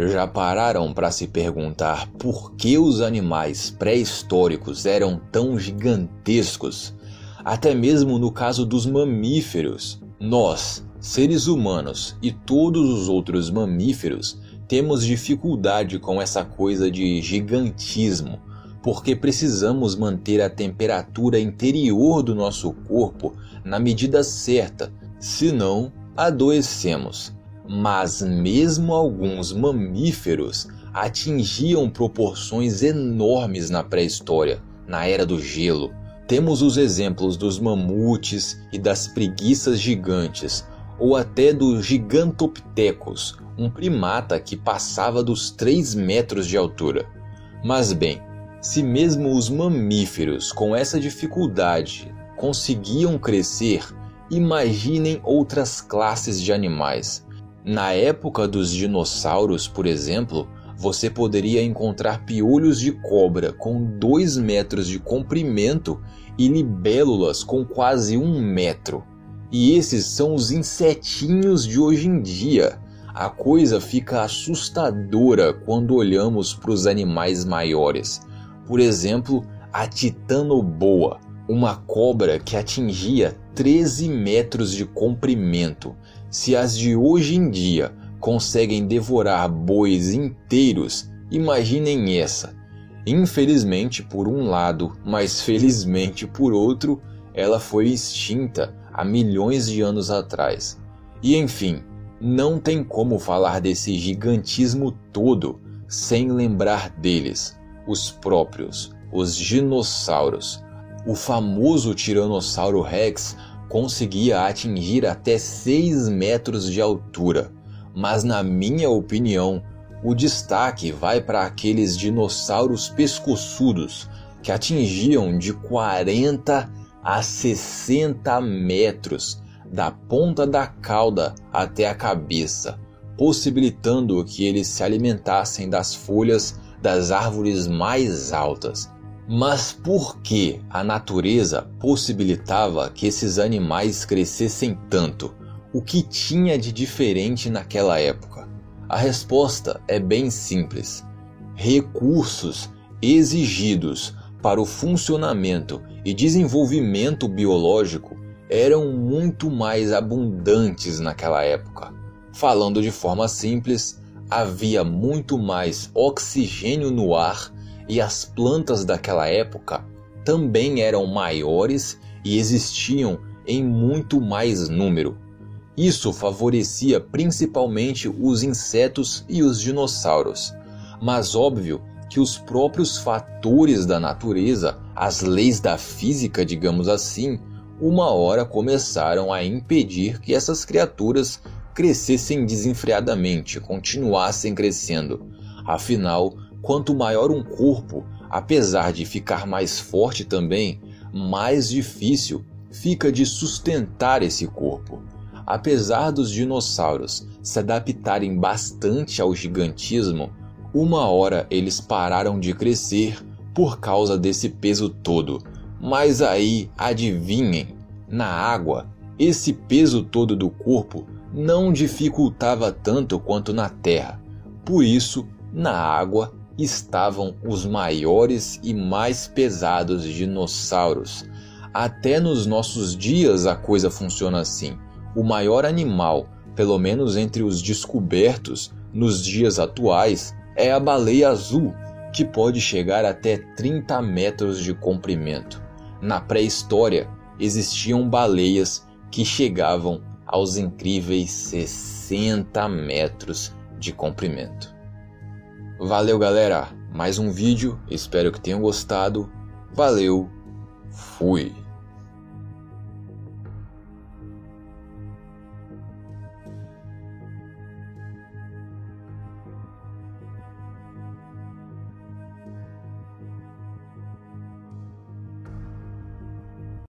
Já pararam para se perguntar por que os animais pré-históricos eram tão gigantescos? Até mesmo no caso dos mamíferos, nós, seres humanos e todos os outros mamíferos, temos dificuldade com essa coisa de gigantismo, porque precisamos manter a temperatura interior do nosso corpo na medida certa, senão adoecemos. Mas mesmo alguns mamíferos atingiam proporções enormes na pré-história, na era do gelo. Temos os exemplos dos mamutes e das preguiças gigantes, ou até do Gigantopithecus, um primata que passava dos 3 metros de altura. Mas bem, se mesmo os mamíferos com essa dificuldade conseguiam crescer, imaginem outras classes de animais. Na época dos dinossauros, por exemplo, você poderia encontrar piolhos de cobra com 2 metros de comprimento e libélulas com quase um metro. E esses são os insetinhos de hoje em dia. A coisa fica assustadora quando olhamos para os animais maiores. Por exemplo, a titanoboa, uma cobra que atingia 13 metros de comprimento. Se as de hoje em dia conseguem devorar bois inteiros, imaginem essa. Infelizmente por um lado, mas felizmente por outro, ela foi extinta há milhões de anos atrás. E enfim, não tem como falar desse gigantismo todo sem lembrar deles, os próprios, os dinossauros. O famoso Tiranossauro Rex conseguia atingir até 6 metros de altura, mas na minha opinião, o destaque vai para aqueles dinossauros pescoçudos que atingiam de 40 a 60 metros da ponta da cauda até a cabeça, possibilitando que eles se alimentassem das folhas das árvores mais altas. Mas por que a natureza possibilitava que esses animais crescessem tanto? O que tinha de diferente naquela época? A resposta é bem simples: recursos exigidos para o funcionamento e desenvolvimento biológico eram muito mais abundantes naquela época. Falando de forma simples, havia muito mais oxigênio no ar e as plantas daquela época também eram maiores e existiam em muito mais número. Isso favorecia principalmente os insetos e os dinossauros, mas óbvio que os próprios fatores da natureza, as leis da física, digamos assim, uma hora começaram a impedir que essas criaturas crescessem desenfreadamente, continuassem crescendo. Afinal, quanto maior um corpo, apesar de ficar mais forte também, mais difícil fica de sustentar esse corpo. Apesar dos dinossauros se adaptarem bastante ao gigantismo, uma hora eles pararam de crescer por causa desse peso todo. Mas aí, adivinhem, na água, esse peso todo do corpo não dificultava tanto quanto na terra. Por isso, na água estavam os maiores e mais pesados dinossauros. Até nos nossos dias a coisa funciona assim. O maior animal, pelo menos entre os descobertos nos dias atuais, é a baleia azul, que pode chegar até 30 metros de comprimento. Na pré-história, existiam baleias que chegavam aos incríveis 60 metros de comprimento. Valeu, galera! Mais um vídeo, espero que tenham gostado. Valeu, fui!